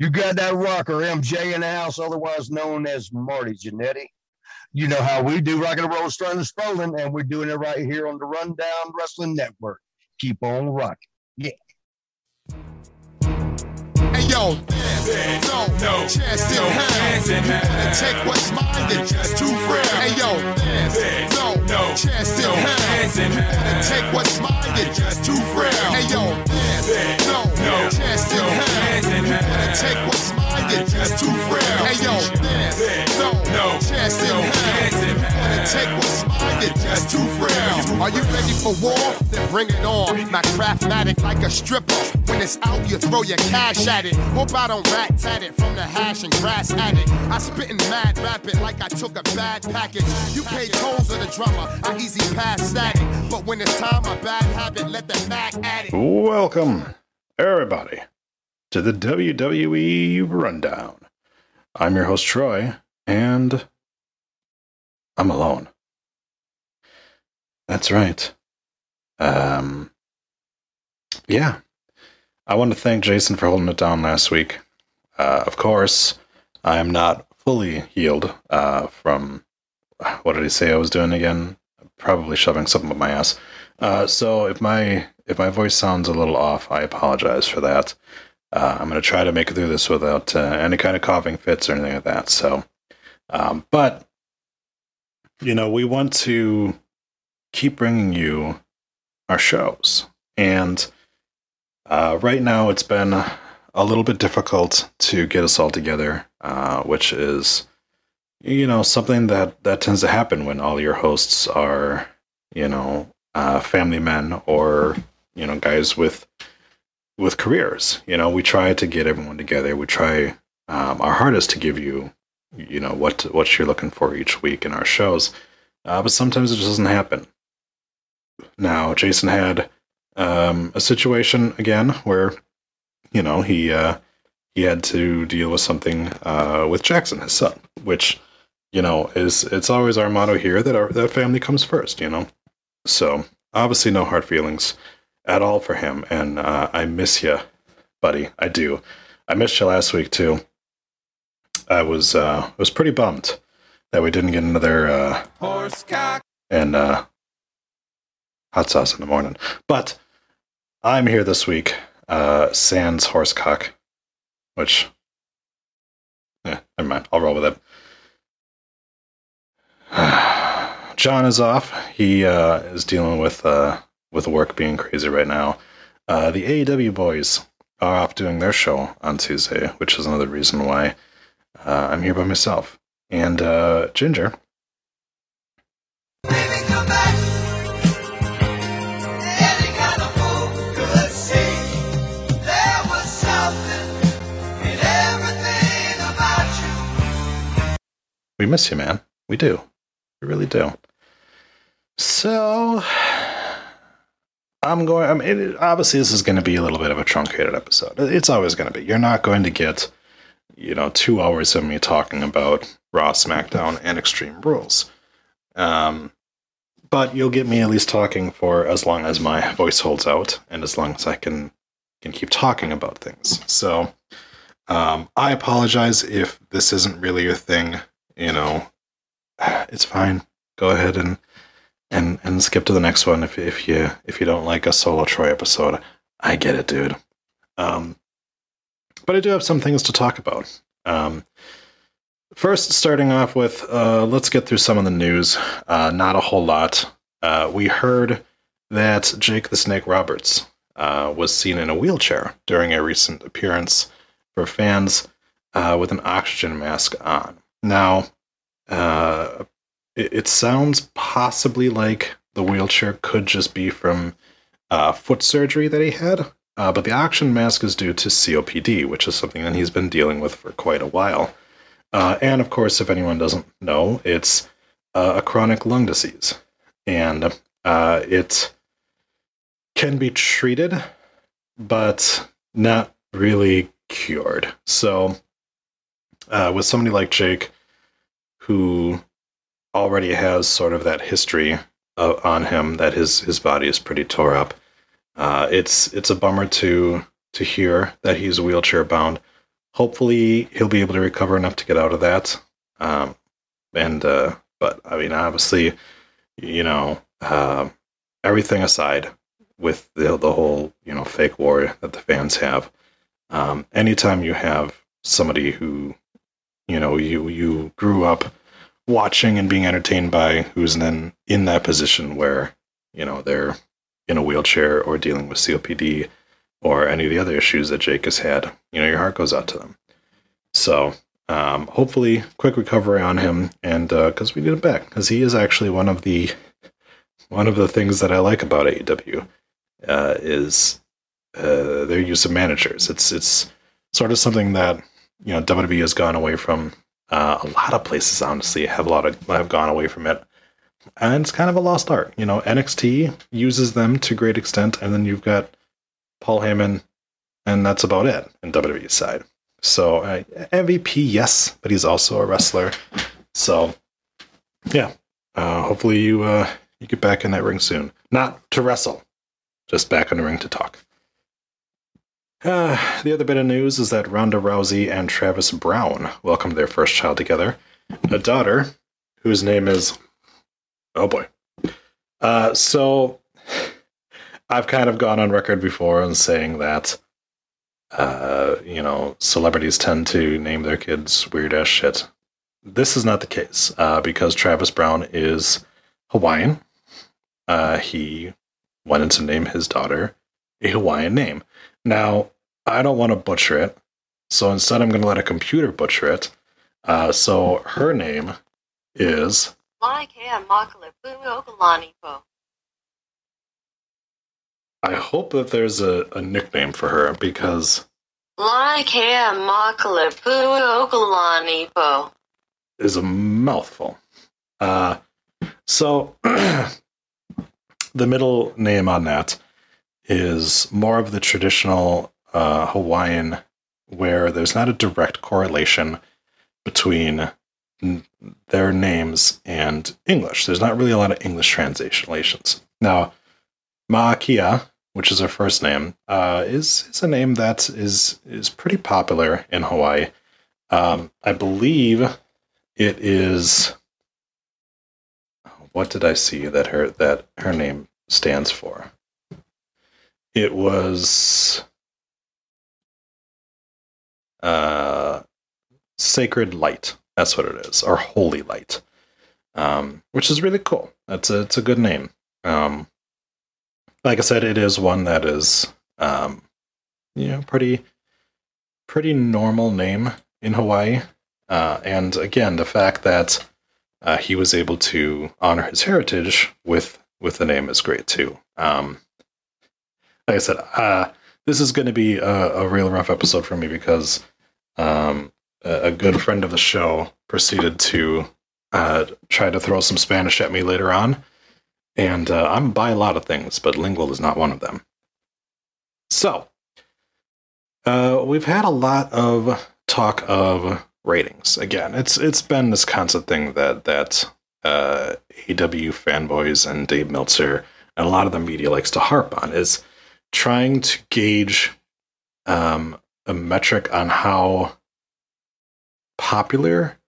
You got that rocker, MJ in the house, otherwise known as Marty Jannetty. You know how we do rock and roll, starting and strolling, and we're doing it right here on the Rundown Wrestling Network. Keep on rocking. Yo, no, no chance in hell. You wanna take what's mine and just too frail. Hey yo, no, no chance in hell. You wanna take what's mine and just too frail. Hey yo, no, no chance in hell. You wanna take what's mine and just too frail. Hey yo, no, no chance in hell. Take what's mine and just too frail. Are you ready for war? Then bring it on. My craftmatic like a stripper. When it's out, you throw your cash at it. Hope I don't rat tat it from the hash and grass at it. I spittin' mad rapid like I took a bad package. You pay tolls of the drummer, I easy pass static. But when it's time, a bad habit, let the Mac at it. Welcome, everybody, to the WWE Rundown. I'm your host, Troy, and I'm alone. That's right. Um, yeah. I want to thank Jason for holding it down last week. Uh, of course, I am not fully healed uh, from what did he say I was doing again? Probably shoving something up my ass. Uh, so if my if my voice sounds a little off, I apologize for that. Uh, I'm going to try to make it through this without uh, any kind of coughing fits or anything like that. So, um, but you know, we want to keep bringing you our shows, and uh, right now it's been a little bit difficult to get us all together, uh, which is you know something that that tends to happen when all your hosts are you know uh, family men or you know guys with with careers. You know, we try to get everyone together. We try um, our hardest to give you, you know, what what you're looking for each week in our shows. Uh, but sometimes it just doesn't happen. Now, Jason had um, a situation again where, you know, he uh, he had to deal with something uh, with Jackson, his son, which, you know, is it's always our motto here that our that family comes first. You know, so obviously no hard feelings at all for him. And uh, I miss you, buddy. I do. I missed you last week too. I was uh, was pretty bummed that we didn't get another uh, Horse cock. and uh, hot sauce in the morning. But I'm here this week, uh, sans horsecock, which, yeah, never mind. I'll roll with it. John is off. He uh, is dealing with uh, with work being crazy right now. Uh, the AEW boys are off doing their show on Tuesday, which is another reason why uh, I'm here by myself. And uh, Ginger, Baby, come back. Any kind of fool could see there was something in everything about you. we miss you, man. We do. We really do. So, I'm going. I mean, it, obviously, this is going to be a little bit of a truncated episode. It's always going to be. You're not going to get, you know, two hours of me talking about Raw, SmackDown, and Extreme Rules. Um, but you'll get me at least talking for as long as my voice holds out, and as long as I can can keep talking about things. So, um, I apologize if this isn't really your thing. You know, it's fine. Go ahead and and and skip to the next one if if you if you don't like a solo Troy episode. I get it, dude. Um, but I do have some things to talk about. Um, first, starting off with, uh, let's get through some of the news. Uh, not a whole lot. Uh, we heard that Jake the Snake Roberts uh, was seen in a wheelchair during a recent appearance for fans uh, with an oxygen mask on. Now, uh, it, it sounds possibly like the wheelchair could just be from uh, foot surgery that he had, uh, but the oxygen mask is due to COPD, which is something that he's been dealing with for quite a while. Uh, and of course, if anyone doesn't know, it's uh, a chronic lung disease, and uh, it can be treated, but not really cured. So, uh, with somebody like Jake, who already has sort of that history uh, on him that his his body is pretty tore up, uh, it's it's a bummer to to hear that he's wheelchair bound. Hopefully, he'll be able to recover enough to get out of that. Um, and uh, but I mean, obviously, you know, uh, everything aside, with the the whole you know fake war that the fans have, um, anytime you have somebody who you know you you grew up watching and being entertained by who's then in that position where you know they're in a wheelchair or dealing with COPD or any of the other issues that Jake has had, you know, your heart goes out to them. So um, hopefully, quick recovery on him, and because uh, we need him back, because he is actually one of the one of the things that I like about AEW uh, is uh, their use of managers. It's it's sort of something that you know WWE has gone away from. Uh, a lot of places, honestly, have a lot of have gone away from it, and it's kind of a lost art. You know, NXT uses them to great extent, and then you've got Paul Heyman, and that's about it in WWE's side. So uh, MVP, yes, but he's also a wrestler. So yeah, uh, hopefully you uh, you get back in that ring soon. Not to wrestle, just back in the ring to talk. Uh, the other bit of news is that Ronda Rousey and Travis Browne welcomed their first child together, a daughter whose name is oh boy. Uh, so I've kind of gone on record before and saying that uh, you know celebrities tend to name their kids weird ass shit. This is not the case uh, because Travis Browne is Hawaiian. Uh, he wanted to name his daughter a Hawaiian name. Now, I don't want to butcher it, so instead I'm going to let a computer butcher it. Uh, so her name is I hope that there's a, a nickname for her because is a mouthful. Uh, so the middle name on that is more of the traditional uh, Hawaiian, where there's not a direct correlation between their names and English. There's not really a lot of English translations. Now, Maakia, which is her first name, uh, is is a name that is is pretty popular in Hawaii. Um, I believe it is. What did I see that her that her name stands for? It was uh, sacred light. That's what it is, or holy light, um, which is really cool. That's a it's a good name. Um, like I said, it is one that is, um, you know, pretty, pretty normal name in Hawaii. Uh, and again, the fact that uh, he was able to honor his heritage with with the name is great too. Um, like I said, uh, this is going to be a, a, real rough episode for me because um, a, good friend of the show proceeded to uh, try to throw some Spanish at me later on, and uh, I'm by a lot of things, but lingual is not one of them. So, uh, we've had a lot of talk of ratings. Again, it's it's been this constant thing that that uh, AW fanboys and Dave Meltzer and a lot of the media likes to harp on is trying to gauge um, a metric on how popular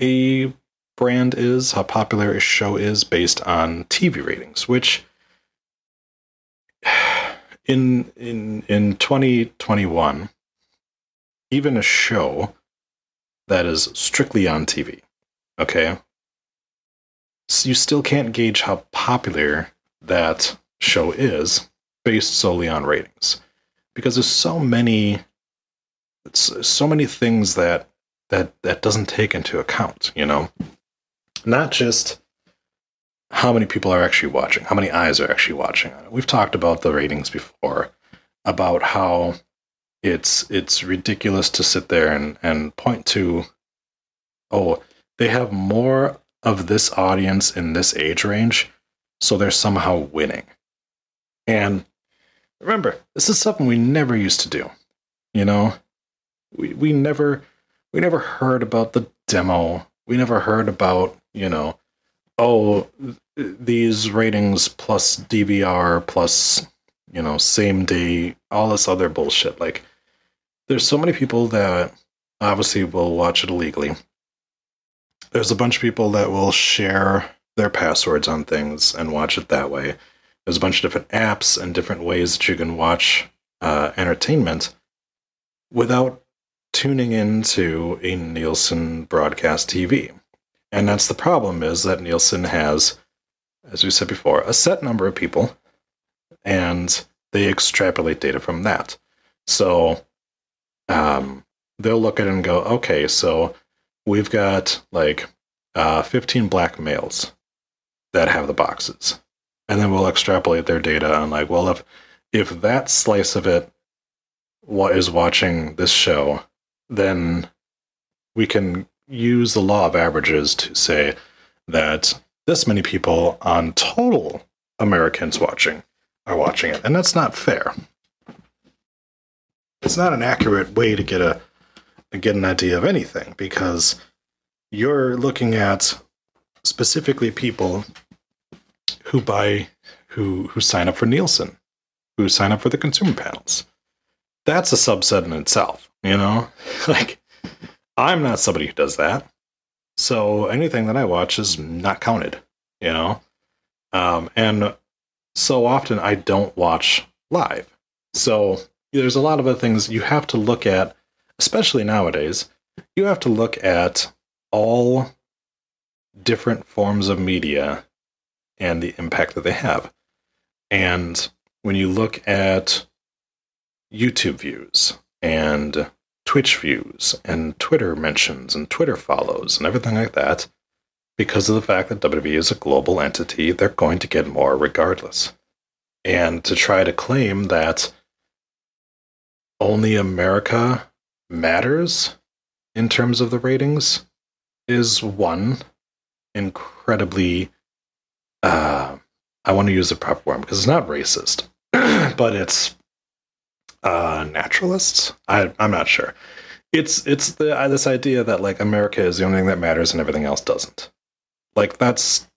a brand is, how popular a show is based on TV ratings, which in in in 2021 even a show that is strictly on TV, okay? So you still can't gauge how popular that show is based solely on ratings because there's so many so many things that that that doesn't take into account, you know not just how many people are actually watching, how many eyes are actually watching. On it. We've talked about the ratings before, about how it's it's ridiculous to sit there and, and point to oh, they have more of this audience in this age range, so they're somehow winning. And remember, this is something we never used to do. You know, we we never we never heard about the demo. We never heard about you know, oh, these ratings plus DVR plus you know same day, all this other bullshit. Like, there's so many people that obviously will watch it illegally. There's a bunch of people that will share their passwords on things and watch it that way. There's a bunch of different apps and different ways that you can watch uh, entertainment without tuning into a Nielsen broadcast TV. And that's the problem is that Nielsen has, as we said before, a set number of people and they extrapolate data from that. So um, they'll look at it and go, okay, so we've got like uh, 15 black males that have the boxes. And then we'll extrapolate their data on like, well, if if that slice of it what is watching this show, then we can use the law of averages to say that this many people on total Americans watching are watching it. And that's not fair. It's not an accurate way to get a get an idea of anything because you're looking at specifically people who buy who who sign up for Nielsen, who sign up for the consumer panels that's a subset in itself, you know? like, I'm not somebody who does that. So anything that I watch is not counted, you know? Um, and so often I don't watch live. So there's a lot of other things you have to look at, especially nowadays. You have to look at all different forms of media and the impact that they have. And when you look at YouTube views and Twitch views and Twitter mentions and Twitter follows and everything like that, because of the fact that WWE is a global entity, they're going to get more regardless. And to try to claim that only America matters in terms of the ratings is one incredibly uh I want to use the proper word because it's not racist, but it's uh, naturalists. I, I'm not sure. It's it's the uh, this idea that like America is the only thing that matters and everything else doesn't. Like that's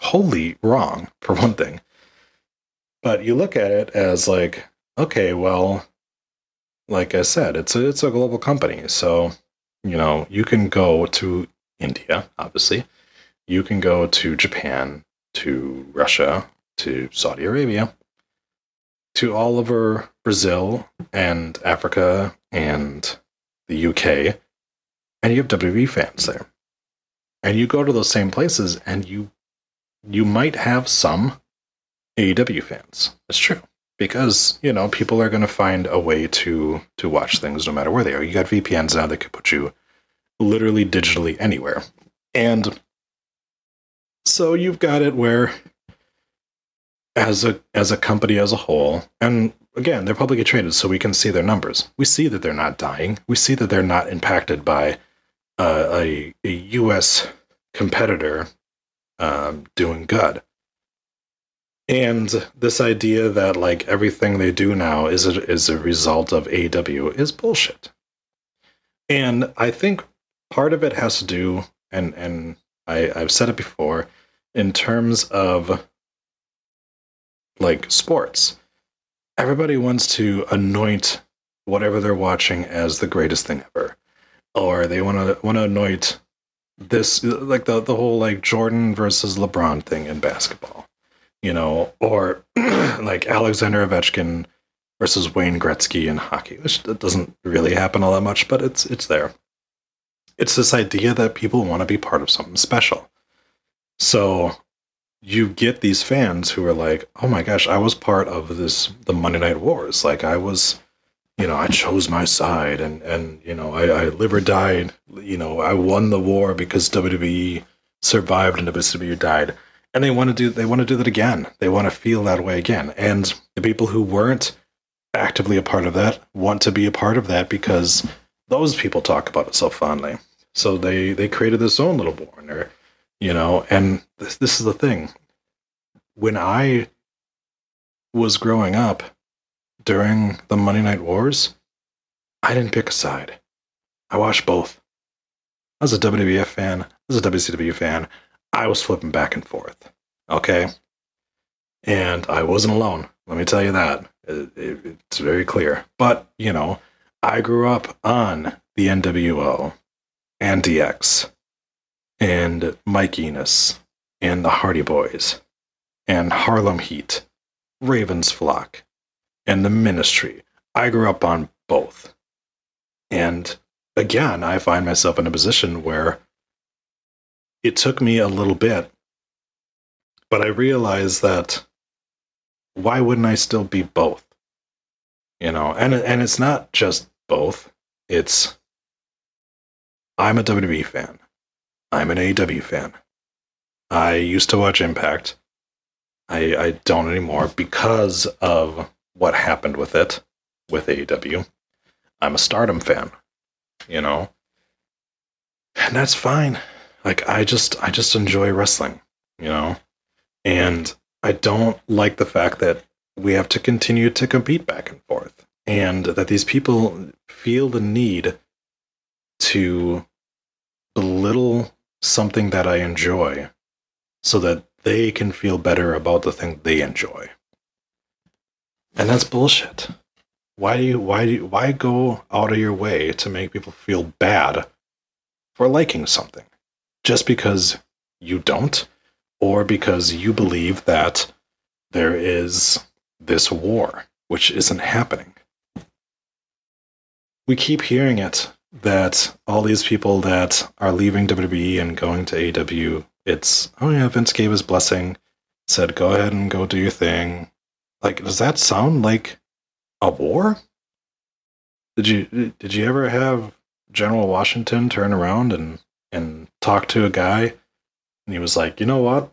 wholly wrong for one thing. But you look at it as like, okay, well, like I said, it's a, it's a global company, so you know you can go to India, obviously. You can go to Japan, to Russia, to Saudi Arabia, to all over Brazil and Africa and the UK, and you have WWE fans there. And you go to those same places and you you might have some AEW fans. It's true. Because, you know, people are gonna find a way to to watch things no matter where they are. You got VPNs now that could put you literally digitally anywhere. And so you've got it where as a as a company as a whole. And again they're publicly traded so we can see their numbers. We see that they're not dying. We see that they're not impacted by uh, a, a us competitor um, doing good. And this idea that like everything they do now is a, is a result of AW is bullshit. And i think part of it has to do and and I, i've said it before in terms of like sports. Everybody wants to anoint whatever they're watching as the greatest thing ever, or they want to want to anoint this like the the whole like Jordan versus LeBron thing in basketball, you know, or like Alexander Ovechkin versus Wayne Gretzky in hockey, which doesn't really happen all that much, but it's it's there. It's this idea that people want to be part of something special. So you get these fans who are like, "Oh my gosh, I was part of this the Monday Night Wars. Like I was, you know, I chose my side, and and you know, I, I live or died. You know, I won the war because WWE survived and WWE died." And they want to do they want to do that again. They want to feel that way again. And the people who weren't actively a part of that want to be a part of that because those people talk about it so fondly. So they they created this own little war, and they're, you know, and this this is the thing. When I was growing up during the Monday Night Wars, I didn't pick a side. I watched both. I was a WWF fan. I was a WCW fan. I was flipping back and forth. Okay. And I wasn't alone. Let me tell you that. It- it- it's very clear. But, you know, I grew up on the NWO and DX and Mike Enos and the Hardy Boys and Harlem Heat, Ravens Flock, and the Ministry. I grew up on both. And again, I find myself in a position where it took me a little bit, but I realized that why wouldn't I still be both? You know, and and it's not just both. It's I'm a WWE fan. I'm an AEW fan. I used to watch Impact. I I don't anymore because of what happened with it with AEW. I'm a Stardom fan, you know. And that's fine. Like I just I just enjoy wrestling, you know. And I don't like the fact that we have to continue to compete back and forth and that these people feel the need to belittle something that I enjoy so that they can feel better about the thing they enjoy. And that's bullshit. Why do you why do you, why go out of your way to make people feel bad for liking something just because you don't or because you believe that there is this war which isn't happening. We keep hearing it that all these people that are leaving WWE and going to AW, it's oh yeah, Vince gave his blessing, said go ahead and go do your thing. Like, does that sound like a war? Did you did you ever have General Washington turn around and and talk to a guy, and he was like, you know what,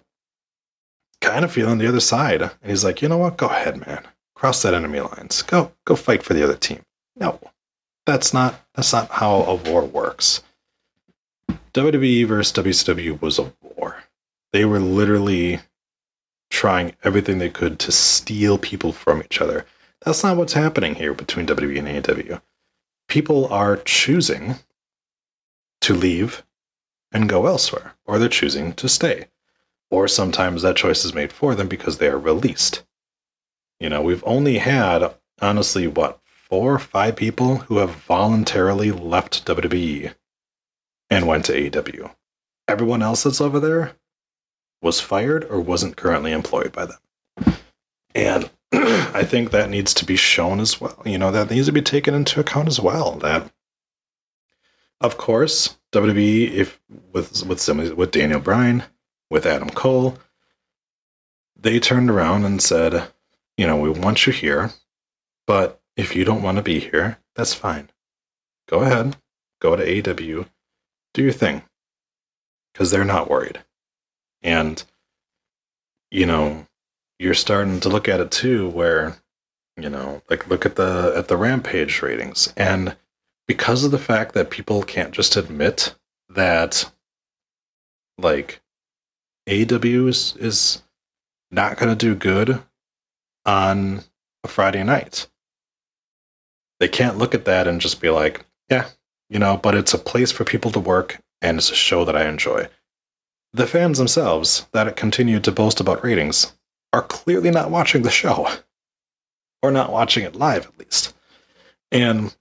kind of feeling the other side, and he's like, you know what, go ahead, man, cross that enemy lines, go go fight for the other team. No, that's not that's not how a war works. WWE versus WCW was a war. They were literally trying everything they could to steal people from each other. That's not what's happening here between WWE and AEW. People are choosing to leave and go elsewhere, or they're choosing to stay. Or sometimes that choice is made for them because they are released. You know, we've only had, honestly, what, four or five people who have voluntarily left WWE and went to AEW. Everyone else that's over there was fired or wasn't currently employed by them. And I think that needs to be shown as well. You know, that needs to be taken into account as well. That, of course, WWE, if with with somebody with Daniel Bryan, with Adam Cole, they turned around and said, you know, we want you here, but if you don't want to be here, that's fine. Go ahead, go to AW, do your thing, because they're not worried. And you know, you're starting to look at it too, where you know, like look at the at the Rampage ratings, and because of the fact that people can't just admit that, like, AW is, is not going to do good on a Friday night. They can't look at that and just be like, yeah, you know, but it's a place for people to work and it's a show that I enjoy. The fans themselves that continue to boast about ratings are clearly not watching the show, or not watching it live at least. And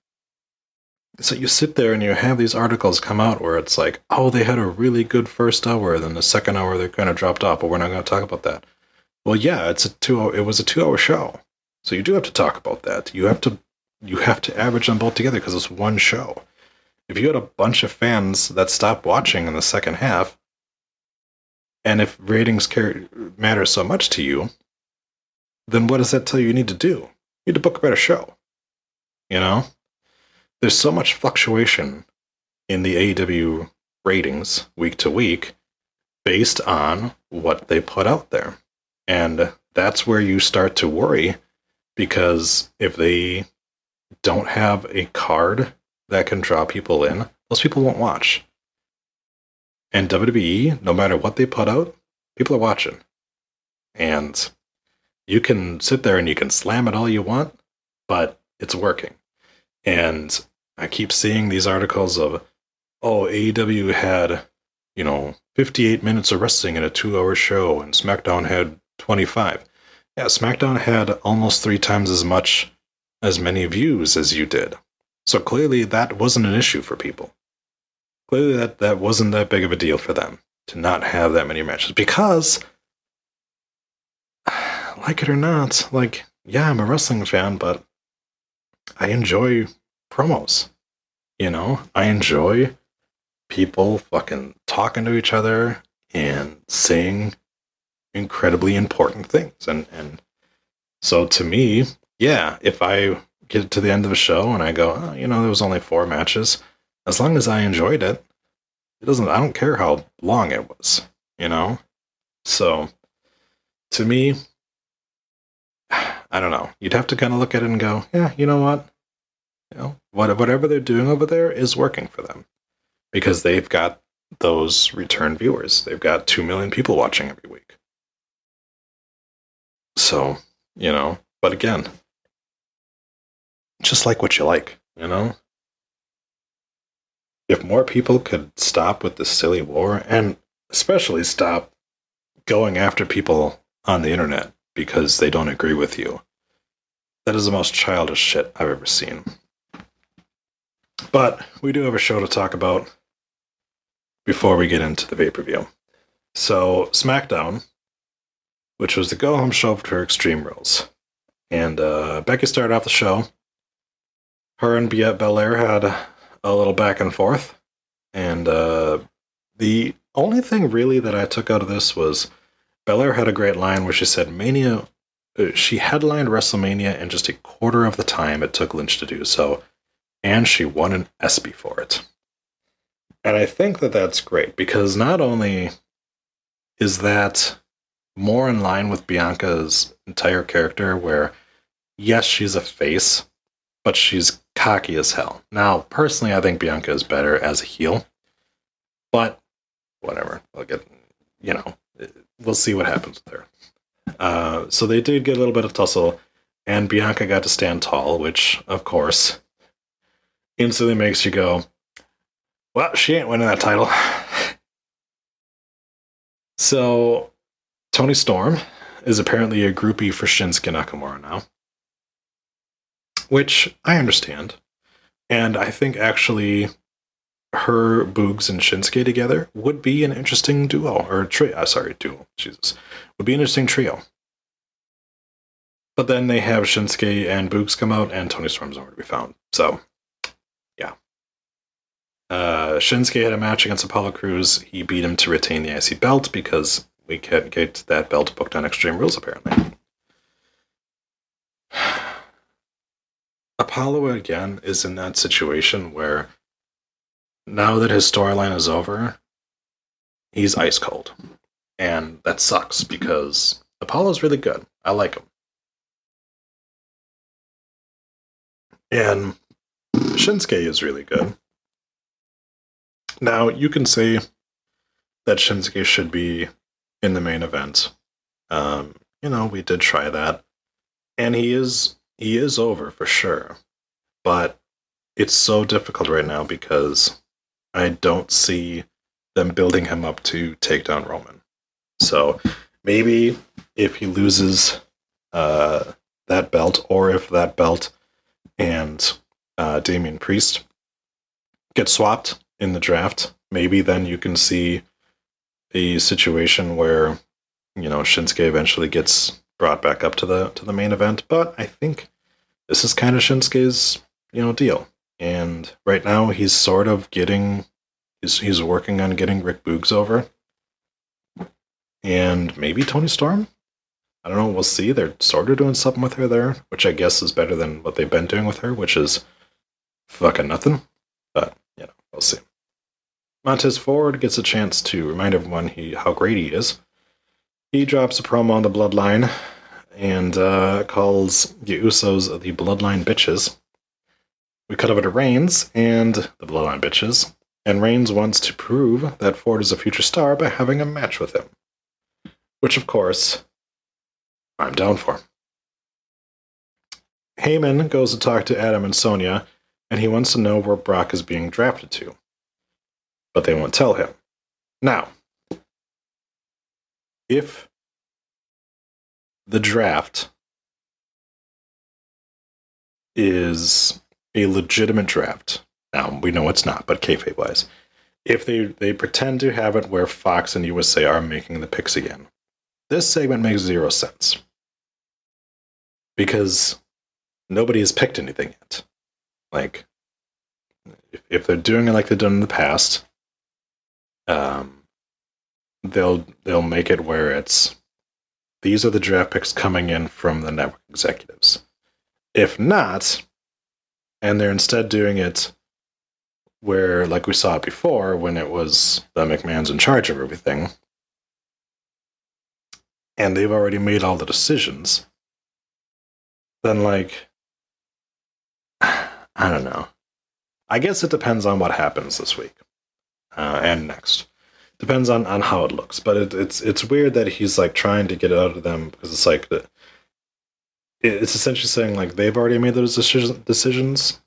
so you sit there and you have these articles come out where it's like, oh, they had a really good first hour, then the second hour they kind of dropped off, but we're not going to talk about that. Well, yeah, it's a two. It was a two-hour show, so you do have to talk about that. You have to you have to average them both together because it's one show. If you had a bunch of fans that stopped watching in the second half, and if ratings care, matter so much to you, then what does that tell you you need to do? You need to book a better show. You know, there's so much fluctuation in the AEW ratings week to week based on what they put out there. And that's where you start to worry because if they don't have a card that can draw people in, those people won't watch. And WWE, no matter what they put out, people are watching. And you can sit there and you can slam it all you want, but it's working. And I keep seeing these articles of, oh, AEW had, you know, 58 minutes of wrestling in a two hour show, and SmackDown had 25. Yeah, SmackDown had almost three times as much, as many views as you did. So clearly that wasn't an issue for people. Clearly that, that wasn't that big of a deal for them to not have that many matches because, like it or not, like, yeah, I'm a wrestling fan, but I enjoy promos. You know, I enjoy people fucking talking to each other and saying incredibly important things. And and so to me, yeah, if I get to the end of a show and I go, oh, you know, there was only four matches, as long as I enjoyed it, it doesn't. I don't care how long it was. You know, so to me, I don't know. You'd have to kind of look at it and go, yeah, you know what? You know, what, whatever they're doing over there is working for them because they've got those return viewers. They've got 2 million people watching every week. So, you know, but again, just like what you like, you know? If more people could stop with this silly war and especially stop going after people on the internet because they don't agree with you, that is the most childish shit I've ever seen. But we do have a show to talk about before we get into the pay per view. So, SmackDown, which was the go home show for Extreme Rules. And uh, Becky started off the show. Her and Bianca Belair had a little back and forth. And uh, the only thing really that I took out of this was Belair had a great line where she said, Mania, uh, she headlined WrestleMania in just a quarter of the time it took Lynch to do so and she won an ESPY for it. And I think that that's great because not only is that more in line with Bianca's entire character, where yes, she's a face, but she's cocky as hell. Now, personally, I think Bianca is better as a heel, but whatever. I'll get, you know, we'll see what happens with her. Uh, so they did get a little bit of tussle, and Bianca got to stand tall, which, of course, instantly makes you go, well, she ain't winning that title. so, Toni Storm is apparently a groupie for Shinsuke Nakamura now, which I understand. And I think actually her Boogs and Shinsuke together would be an interesting duo, or trio. Uh, sorry, duo. Jesus. Would be an interesting trio. But then they have Shinsuke and Boogs come out, and Toni Storm's nowhere to be found. So yeah. uh, Shinsuke had a match against Apollo Crews. He beat him to retain the IC belt because we can't get that belt booked on Extreme Rules, apparently. Apollo, again, is in that situation where now that his storyline is over, he's ice cold. And that sucks because Apollo's really good. I like him. And Shinsuke is really good. Now, you can say that Shinsuke should be in the main event. Um, you know, we did try that. And he is he is over for sure. But it's so difficult right now because I don't see them building him up to take down Roman. So maybe if he loses uh, that belt, or if that belt and uh, Damian Priest get swapped, in the draft, maybe then you can see a situation where you know Shinsuke eventually gets brought back up to the to the main event. But I think this is kind of Shinsuke's you know deal, and right now he's sort of getting he's he's working on getting Rick Boogs over, and maybe Toni Storm. I don't know. We'll see. They're sort of doing something with her there, which I guess is better than what they've been doing with her, which is fucking nothing. But you know, we'll see. Montez Ford gets a chance to remind everyone he how great he is. He drops a promo on the Bloodline and uh, calls the Usos the Bloodline bitches. We cut over to Reigns and the Bloodline bitches, and Reigns wants to prove that Ford is a future star by having a match with him. Which, of course, I'm down for. Heyman goes to talk to Adam and Sonya, and he wants to know where Brock is being drafted to. But they won't tell him. Now, if the draft is a legitimate draft, now we know it's not, but kayfabe wise, if they they pretend to have it where Fox and USA are making the picks again, this segment makes zero sense because nobody has picked anything yet. Like, if, if they're doing it like they've done in the past, um, they'll they'll make it where it's these are the draft picks coming in from the network executives. If not, and they're instead doing it where, like we saw it before, when it was the McMahon's in charge of everything, and they've already made all the decisions, then, like, I don't know. I guess it depends on what happens this week uh, and next. Depends on, on how it looks, but it, it's it's weird that he's like trying to get out of them because it's like the, it's essentially saying like they've already made those decisions, decisions,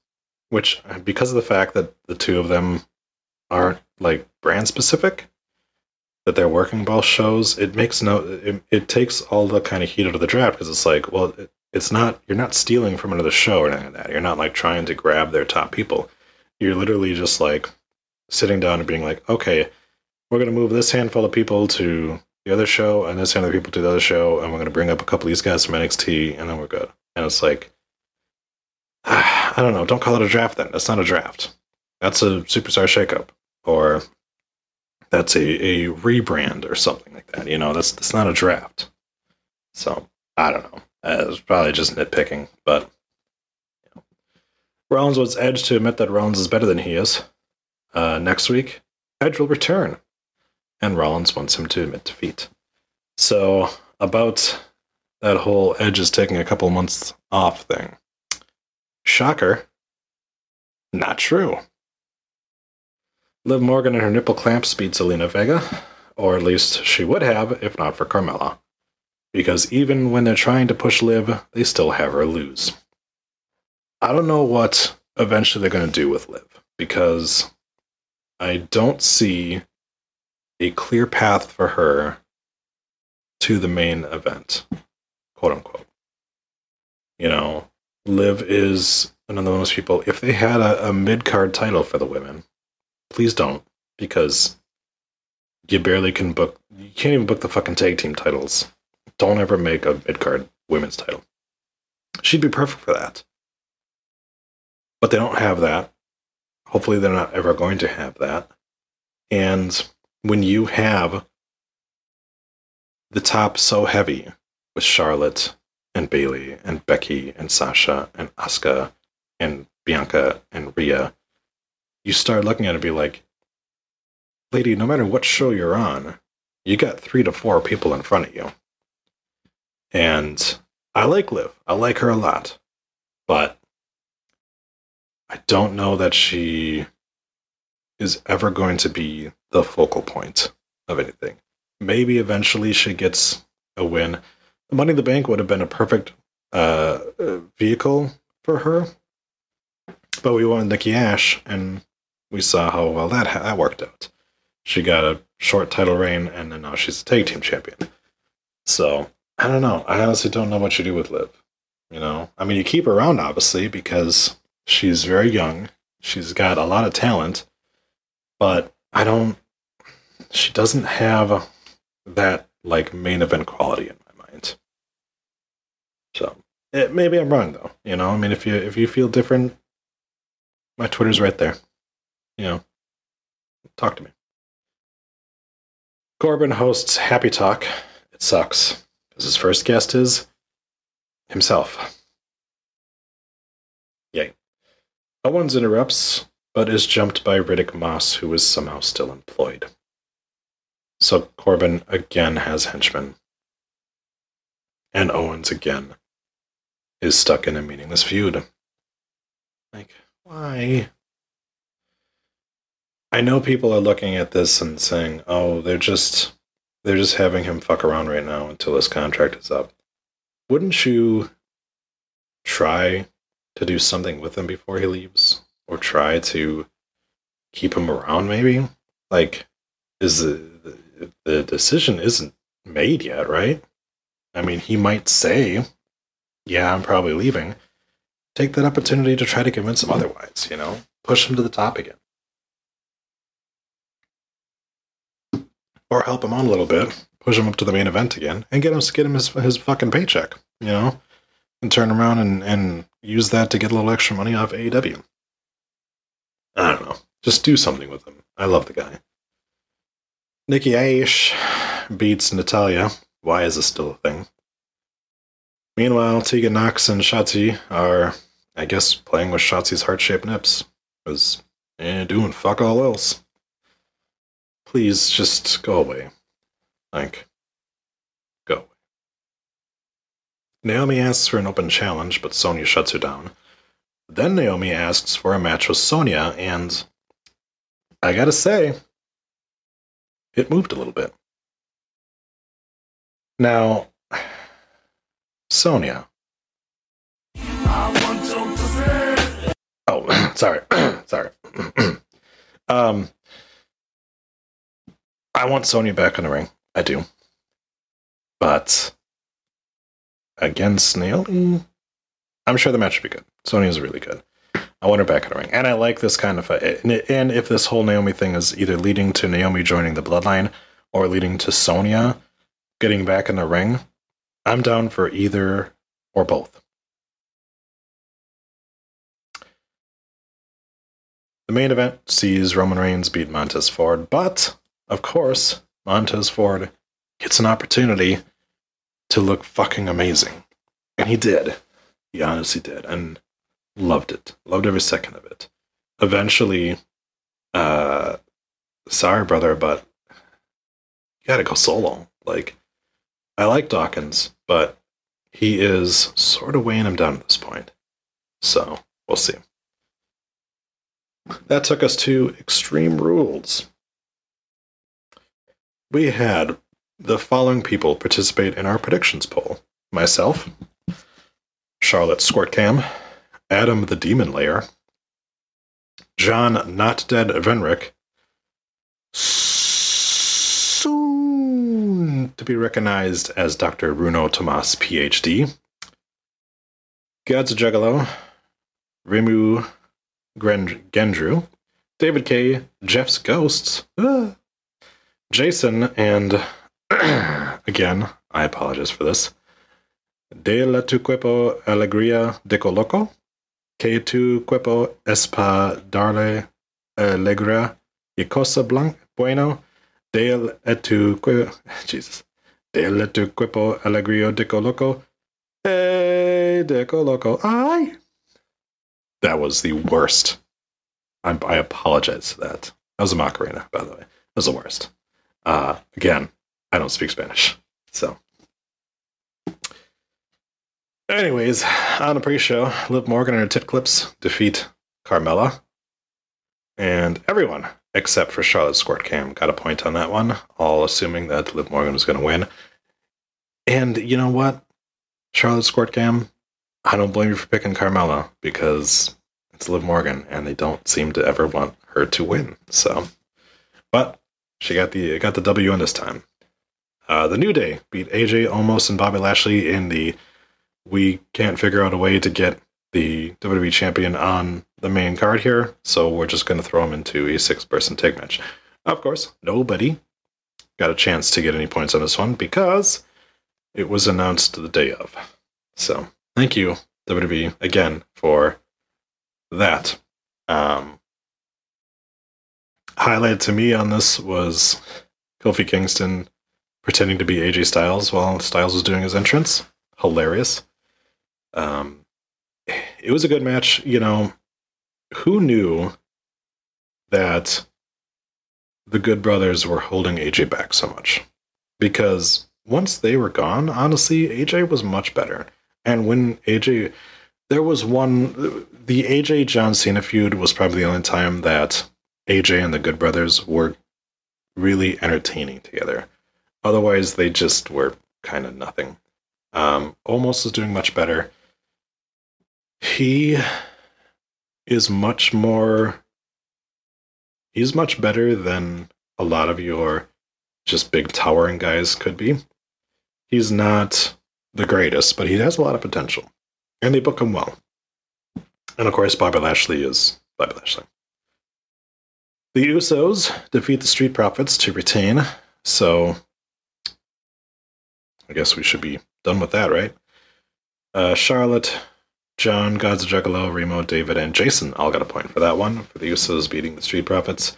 which because of the fact that the two of them aren't like brand specific, that they're working both shows, it makes no it, it takes all the kind of heat out of the draft because it's like well it, it's not you're not stealing from another show or anything like that. You're not like trying to grab their top people. You're literally just like sitting down and being like, okay, we're gonna move this handful of people to the other show and this handful of people to the other show, and we're gonna bring up a couple of these guys from NXT, and then we're good. And it's like, I don't know. Don't call it a draft then. That's not a draft. That's a superstar shakeup, or that's a, a rebrand or something like that. You know, that's that's not a draft. So I don't know. Uh, it's probably just nitpicking, but you know. Rollins wants Edge to admit that Rollins is better than he is. Uh, next week, Edge will return, and Rollins wants him to admit defeat. So about that whole Edge is taking a couple months off thing. Shocker. Not true. Liv Morgan and her nipple clamps beat Zelina Vega, or at least she would have if not for Carmella because even when they're trying to push Liv, they still have her lose. I don't know what eventually they're going to do with Liv because I don't see a clear path for her to the main event, quote unquote. You know, Liv is one of those people. If they had a, a mid card title for the women, please don't because you barely can book. You can't even book the fucking tag team titles don't ever make a mid card women's title. She'd be perfect for that. But they don't have that. Hopefully, they're not ever going to have that. And when you have the top so heavy with Charlotte and Bayley and Becky and Sasha and Asuka and Bianca and Rhea, you start looking at it and be like, lady, no matter what show you're on, you got three to four people in front of you. And I like Liv. I like her a lot. But I don't know that she is ever going to be the focal point of anything. Maybe eventually she gets a win. Money in the Bank would have been a perfect uh, vehicle for her. But we wanted Nikki Ash, and we saw how well that, that worked out. She got a short title reign, and then now she's a tag team champion. So I don't know. I honestly don't know what you do with Liv. You know, I mean, you keep her around obviously because she's very young. She's got a lot of talent, but I don't. She doesn't have that like main event quality in my mind. So it, maybe I'm wrong though. You know, I mean, if you if you feel different, my Twitter's right there. You know, talk to me. Corbin hosts Happy Talk. It sucks because his first guest is himself. Yay. Owens interrupts, but is jumped by Riddick Moss, who is somehow still employed. So Corbin again has henchmen. And Owens again is stuck in a meaningless feud. Like, why? I know people are looking at this and saying, "Oh, they're just they're just having him fuck around right now until his contract is up." Wouldn't you try to do something with him before he leaves, or try to keep him around? Maybe like is the the, decision isn't made yet, right? I mean, he might say, "Yeah, I'm probably leaving." Take that opportunity to try to convince him otherwise. You know, push him to the top again. or help him on a little bit, push him up to the main event again, and get him get him his his fucking paycheck, you know, and turn around and and use that to get a little extra money off AEW. I don't know, just do something with him. I love the guy. Nikki A.S.H. beats Natalya. Why is this still a thing? Meanwhile, Tegan Nox and Shotzi are, I guess, playing with Shotzi's heart-shaped nips. Because, eh, doing fuck all else please just go away. Like, go away. Naomi asks for an open challenge, but Sonya shuts her down. Then Naomi asks for a match with Sonya, and I gotta say, it moved a little bit. Now, Sonya. Oh, sorry, sorry. um, I want Sonya back in the ring. I do. But against Naomi, I'm sure the match would be good. Sonya's really good. I want her back in the ring. And I like this kind of fight. And if this whole Naomi thing is either leading to Naomi joining the bloodline or leading to Sonya getting back in the ring, I'm down for either or both. The main event sees Roman Reigns beat Montez Ford, but of course, Montez Ford gets an opportunity to look fucking amazing. And he did. He honestly did. And loved it. Loved every second of it. Eventually, uh, sorry, brother, but you gotta go solo. Like, I like Dawkins, but he is sort of weighing him down at this point. So, we'll see. That took us to Extreme Rules we had the following people participate in our predictions poll myself, Charlotte Squirtcam, Adam the Demon Layer, John Not Dead Venrick, soon to be recognized as Dr. Bruno Tomas, PhD, God's Juggalo, Rimu Gendrew, David K, Jeff's Ghosts, ah, Jason and again, I apologize for this. De la tu cuerpo alegría de coloco, que tu cuerpo es espa darle alegría y cosa blanca bueno, de tu cuerpo, Jesus, de la tu cuerpo alegría de coloco, eh, de coloco, ay. That was the worst. I, I apologize for that. That was a Macarena, by the way. That was the worst. Uh, again, I don't speak Spanish. So, anyways, on the pre show, Liv Morgan and her tit clips defeat Carmella. And everyone, except for Charlotte Squirt Cam, got a point on that one, all assuming that Liv Morgan was going to win. And you know what? Charlotte Squirt Cam, I don't blame you for picking Carmella because it's Liv Morgan and they don't seem to ever want her to win. So, but she got the got the W in this time. Uh, the New Day beat AJ Omos and Bobby Lashley in the we can't figure out a way to get the WWE champion on the main card here, so we're just going to throw him into a six person tag match. Of course, nobody got a chance to get any points on this one because it was announced the day of. So thank you, WWE, again for that. Um, highlight to me on this was Kofi Kingston pretending to be AJ Styles while Styles was doing his entrance. Hilarious. Um, it was a good match. You know, who knew that the Good Brothers were holding AJ back so much? Because once they were gone, honestly, AJ was much better. And when AJ, there was one, the AJ John Cena feud was probably the only time that AJ and the Good Brothers were really entertaining together. Otherwise, they just were kind of nothing. Um, Omos is doing much better. He is much more. He's much better than a lot of your just big towering guys could be. He's not the greatest, but he has a lot of potential. And they book him well. And of course, Bobby Lashley is Bobby Lashley. The Usos defeat the Street Profits to retain, so I guess we should be done with that, right? Uh, Charlotte, John, Gods Juggalo, Remo, David, and Jason all got a point for that one for the Usos beating the Street Profits.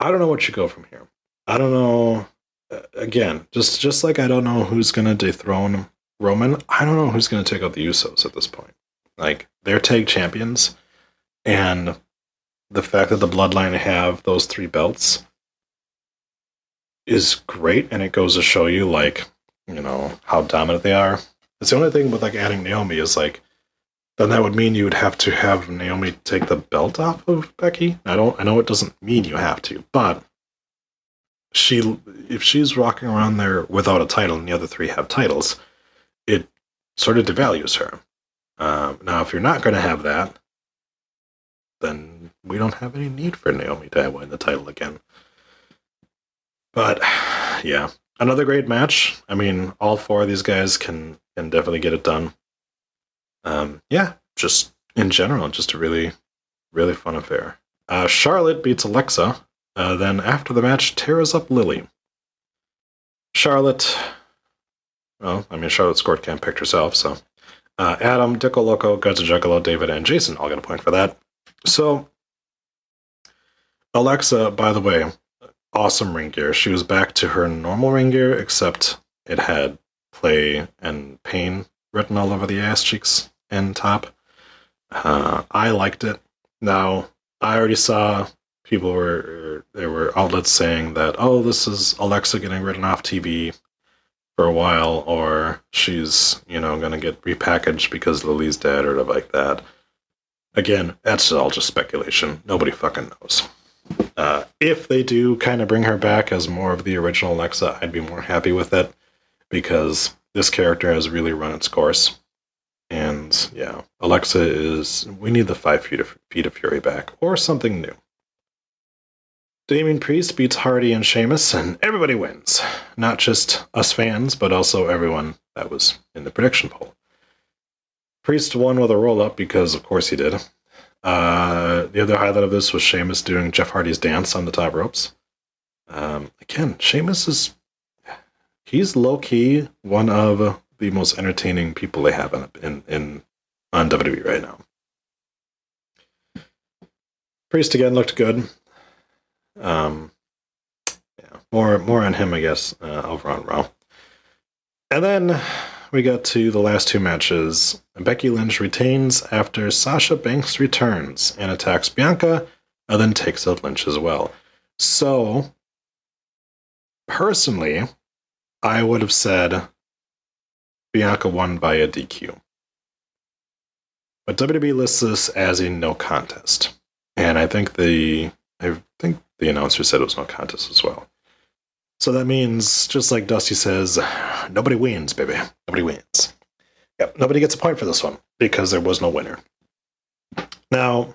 I don't know what should go from here. I don't know. uh, Again, just just like I don't know who's gonna dethrone Roman, I don't know who's gonna take out the Usos at this point. Like they're tag champions, and the fact that the Bloodline have those three belts is great, and it goes to show you like you know how dominant they are. It's the only thing with like adding Naomi is like then that would mean you would have to have Naomi take the belt off of Becky. I don't I know it doesn't mean you have to, but she if she's walking around there without a title and the other three have titles, it sort of devalues her. Um, now, if you're not going to have that, then we don't have any need for Naomi to win the title again. But yeah, another great match. I mean, all four of these guys can can definitely get it done. Um, yeah, just in general, just a really, really fun affair. Uh, Charlotte beats Alexa. Uh, then after the match, tears up Lilly. Charlotte, well, I mean, Charlotte scored camp picked herself, so. Uh, Adam, Dicko Loco, Guts of Juggalo, David, and Jason all got a point for that. So, Alexa, by the way, awesome ring gear. She was back to her normal ring gear, except it had play and pain written all over the ass cheeks and top. Uh, I liked it. Now, I already saw people were there were outlets saying that oh, this is Alexa getting written off TV for a while, or she's you know going to get repackaged because Lilly's dead or like that. Again, that's all just speculation. Nobody fucking knows. Uh, if they do kind of bring her back as more of the original Alexa, I'd be more happy with it because this character has really run its course. And yeah, Alexa is. We need the five feet of, feet of Fury back or something new. Damien Priest beats Hardy and Sheamus, and everybody wins. Not just us fans, but also everyone that was in the prediction poll. Priest won with a roll up because, of course, he did. Uh, the other highlight of this was Sheamus doing Jeff Hardy's dance on the top ropes. Um, again, Sheamus is he's low key one of the most entertaining people they have in in, in on WWE right now. Priest again looked good. Um, yeah, more more on him, I guess, uh, over on Raw. And then we got to the last two matches. Becky Lynch retains after Sasha Banks returns and attacks Bianca, and then takes out Lynch as well. So, personally, I would have said Bianca won by a DQ. But WWE lists this as a no contest. And I think the I think the announcer said it was no contest as well. So that means, just like Dusty says, nobody wins, baby. Nobody wins. Yep, nobody gets a point for this one because there was no winner. Now,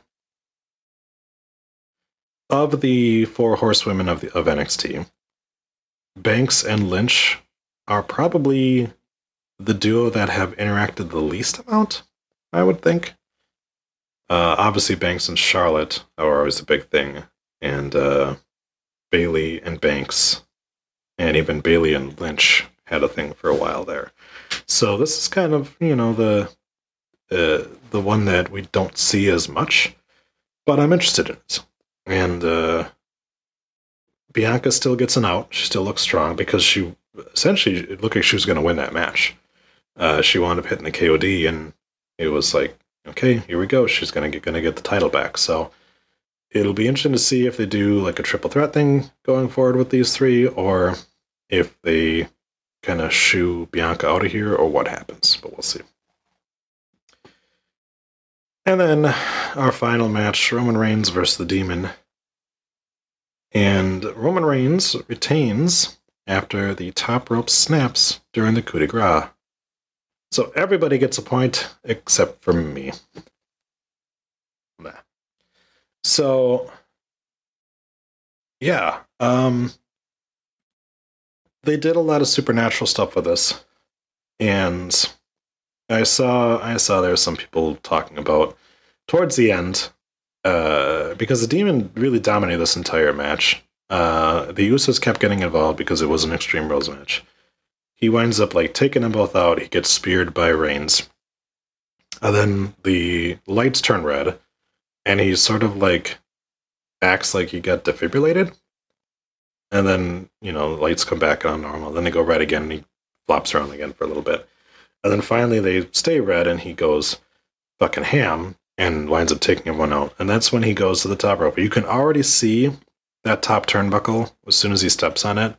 of the four horsewomen of, the, of NXT, Banks and Lynch are probably the duo that have interacted the least amount, I would think. Uh, obviously, Banks and Charlotte are always a big thing, and uh, Bayley and Banks, and even Bayley and Lynch had a thing for a while there. So this is kind of you know the uh, the one that we don't see as much, but I'm interested in it. And uh, Bianca still gets an out. She still looks strong because she essentially it looked like she was going to win that match. Uh, she wound up hitting the KOD, and it was like, okay, here we go. She's gonna get gonna get the title back. So it'll be interesting to see if they do like a triple threat thing going forward with these three, or if they kind of shoo Bianca out of here, or what happens. But we'll see. And then our final match: Roman Reigns versus the Demon. And Roman Reigns retains after the top rope snaps during the coup de grace. So everybody gets a point except for me. So yeah, um they did a lot of supernatural stuff with this. And I saw I saw there were some people talking about towards the end, uh, because the demon really dominated this entire match. Uh, the Usos kept getting involved because it was an Extreme Rules match. He winds up like taking them both out. He gets speared by Reigns, and then the lights turn red, and he sort of like acts like he got defibrillated. And then, you know, the lights come back on normal. Then they go red again and he flops around again for a little bit. And then finally they stay red and he goes fucking ham and winds up taking everyone out. And that's when he goes to the top rope. You can already see that top turnbuckle as soon as he steps on it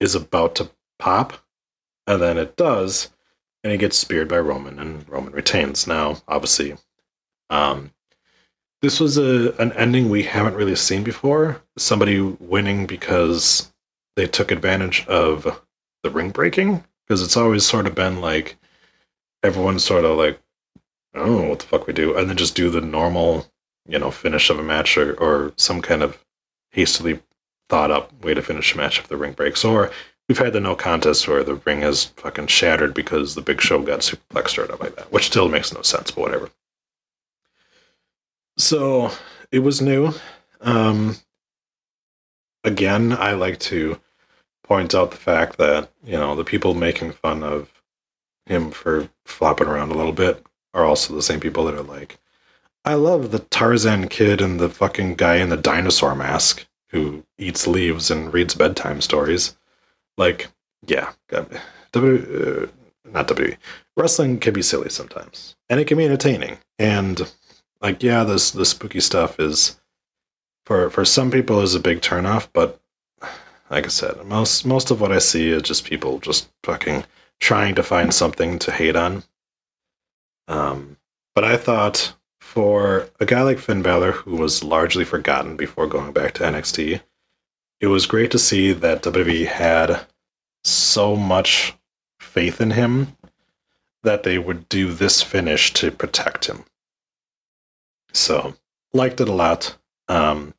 is about to pop. And then it does, and he gets speared by Roman, and Roman retains. Now, obviously, um, this was a an ending we haven't really seen before. Somebody winning because they took advantage of the ring breaking, because it's always sort of been like everyone's sort of like, I don't know what the fuck we do, and then just do the normal, you know, finish of a match or, or some kind of hastily thought up way to finish a match if the ring breaks. Or we've had the no contest where the ring has fucking shattered because the big show got superplexed or like that, which still makes no sense, but whatever. So it was new. Um, again, I like to point out the fact that, you know, the people making fun of him for flopping around a little bit are also the same people that are like, I love the Tarzan kid and the fucking guy in the dinosaur mask who eats leaves and reads bedtime stories. Like, yeah, W, uh, not W. Wrestling can be silly sometimes, and it can be entertaining. And like, yeah, this the spooky stuff is for for some people is a big turnoff, but like I said, most most of what I see is just people just fucking trying to find something to hate on. Um, but I thought for a guy like Finn Balor, who was largely forgotten before going back to NXT, it was great to see that WWE had so much faith in him that they would do this finish to protect him. So, liked it a lot. Um,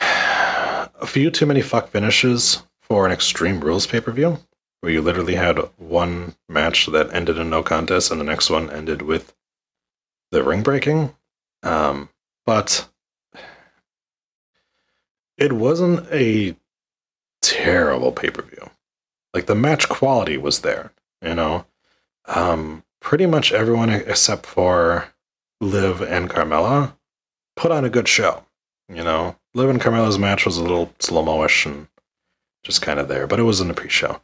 a few too many fuck finishes for an Extreme Rules pay per view, where you literally had one match that ended in no contest and the next one ended with the ring breaking. Um, but it wasn't a terrible pay per view. Like the match quality was there, you know. Um, pretty much everyone except for Liv and Carmella put on a good show. You know, Liv and Carmella's match was a little slow mo-ish and just kind of there, but it was in the pre-show.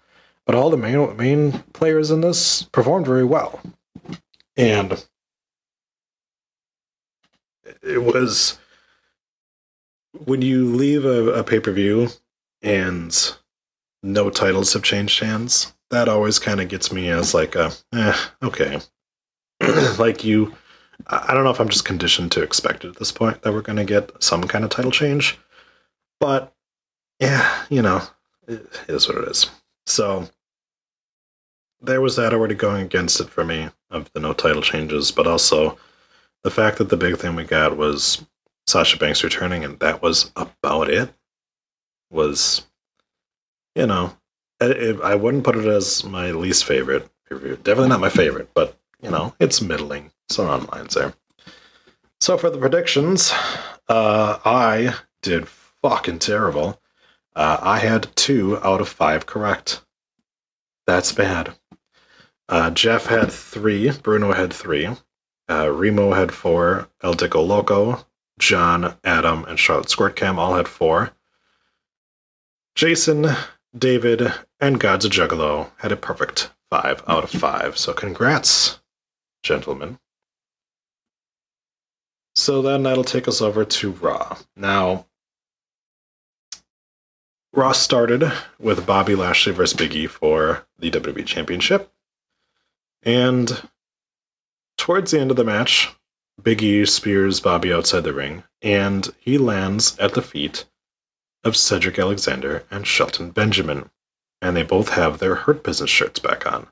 But all the main main players in this performed very well, and it was when you leave a, a pay per view and no titles have changed hands. That always kind of gets me as like a eh, okay, like you. I don't know if I'm just conditioned to expect it at this point that we're going to get some kind of title change, but yeah, you know, it is what it is. So there was that already going against it for me of the no title changes, but also the fact that the big thing we got was Sasha Banks returning, and that was about it. Was, you know, it- I wouldn't put it as my least favorite. Definitely not my favorite, but you know, it's middling. So on lines there. So for the predictions, uh, I did fucking terrible. Uh, I had two out of five correct. That's bad. Uh, Jeff had three. Bruno had three. Uh, Remo had four. El Dico Loco, John, Adam, and Charlotte Squirtcam all had four. Jason, David, and God's a Juggalo had a perfect five out of five. So congrats, gentlemen. So then that'll take us over to Raw. Now, Raw started with Bobby Lashley versus Big E for the WWE Championship. And towards the end of the match, Big E spears Bobby outside the ring, and he lands at the feet of Cedric Alexander and Shelton Benjamin, and they both have their Hurt Business shirts back on.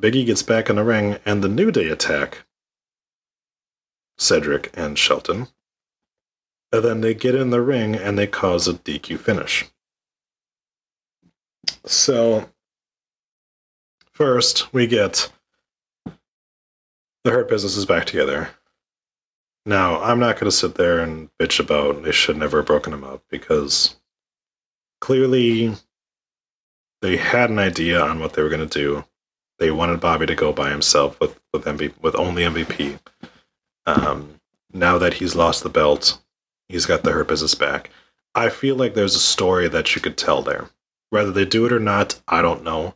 Biggie gets back in the ring, and the New Day attack Cedric and Shelton. And then they get in the ring and they cause a DQ finish. So, first, we get the Hurt Business is back together. Now, I'm not going to sit there and bitch about they should never have broken them up because clearly they had an idea on what they were going to do. They wanted Bobby to go by himself with with, with only MVP. Um, now that he's lost the belt, he's got the Hurt Business back. I feel like there's a story that you could tell there. Whether they do it or not, I don't know.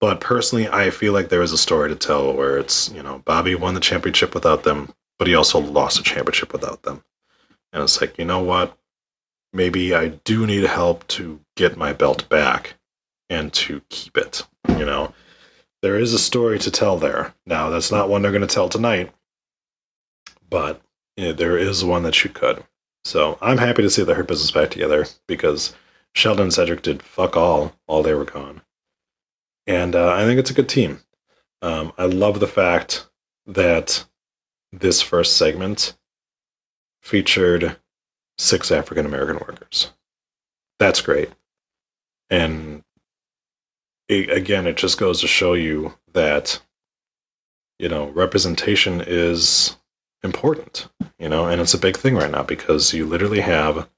But personally, I feel like there is a story to tell where it's, you know, Bobby won the championship without them, but he also lost a championship without them. And it's like, you know what? Maybe I do need help to get my belt back and to keep it. You know, there is a story to tell there. Now, that's not one they're going to tell tonight, but you know, there is one that you could. So I'm happy to see the Hurt Business back together because Shelton and Cedric did fuck all while they were gone. And uh, I think it's a good team. Um, I love the fact that this first segment featured six African American workers. That's great. And it, again, it just goes to show you that, you know, representation is important, you know, and it's a big thing right now because you literally have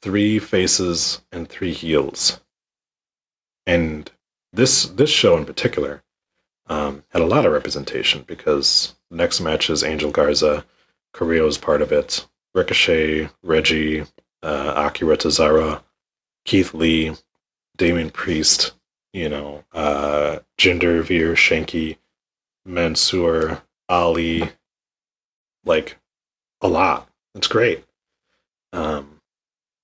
three faces and three heels. And this this show in particular um, had a lot of representation because the next match is Angel Garza, Carrillo is part of it, Ricochet, Reggie, uh, Akira Tozawa, Keith Lee, Damien Priest, you know, uh, Jinder Veer, Shanky, Mansoor, Ali, like a lot. It's great. Um,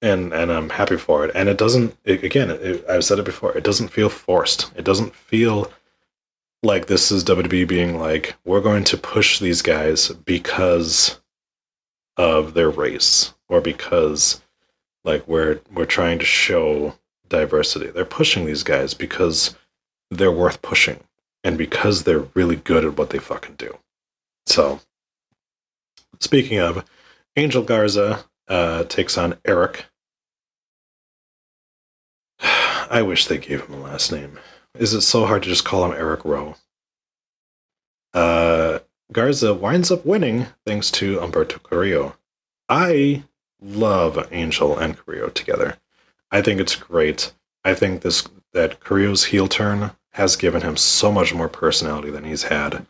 and and I'm happy for it. And it doesn't. It, again, it, I've said it before. It doesn't feel forced. It doesn't feel like this is WWE being like, we're going to push these guys because of their race or because like we're we're trying to show diversity. They're pushing these guys because they're worth pushing and because they're really good at what they fucking do. So, speaking of, Angel Garza uh, takes on Eric. I wish they gave him a last name. Is it so hard to just call him Eric Rowe? Uh, Garza winds up winning thanks to Humberto Carrillo. I love Angel and Carrillo together. I think it's great. I think this that Carrillo's heel turn has given him so much more personality than he's had,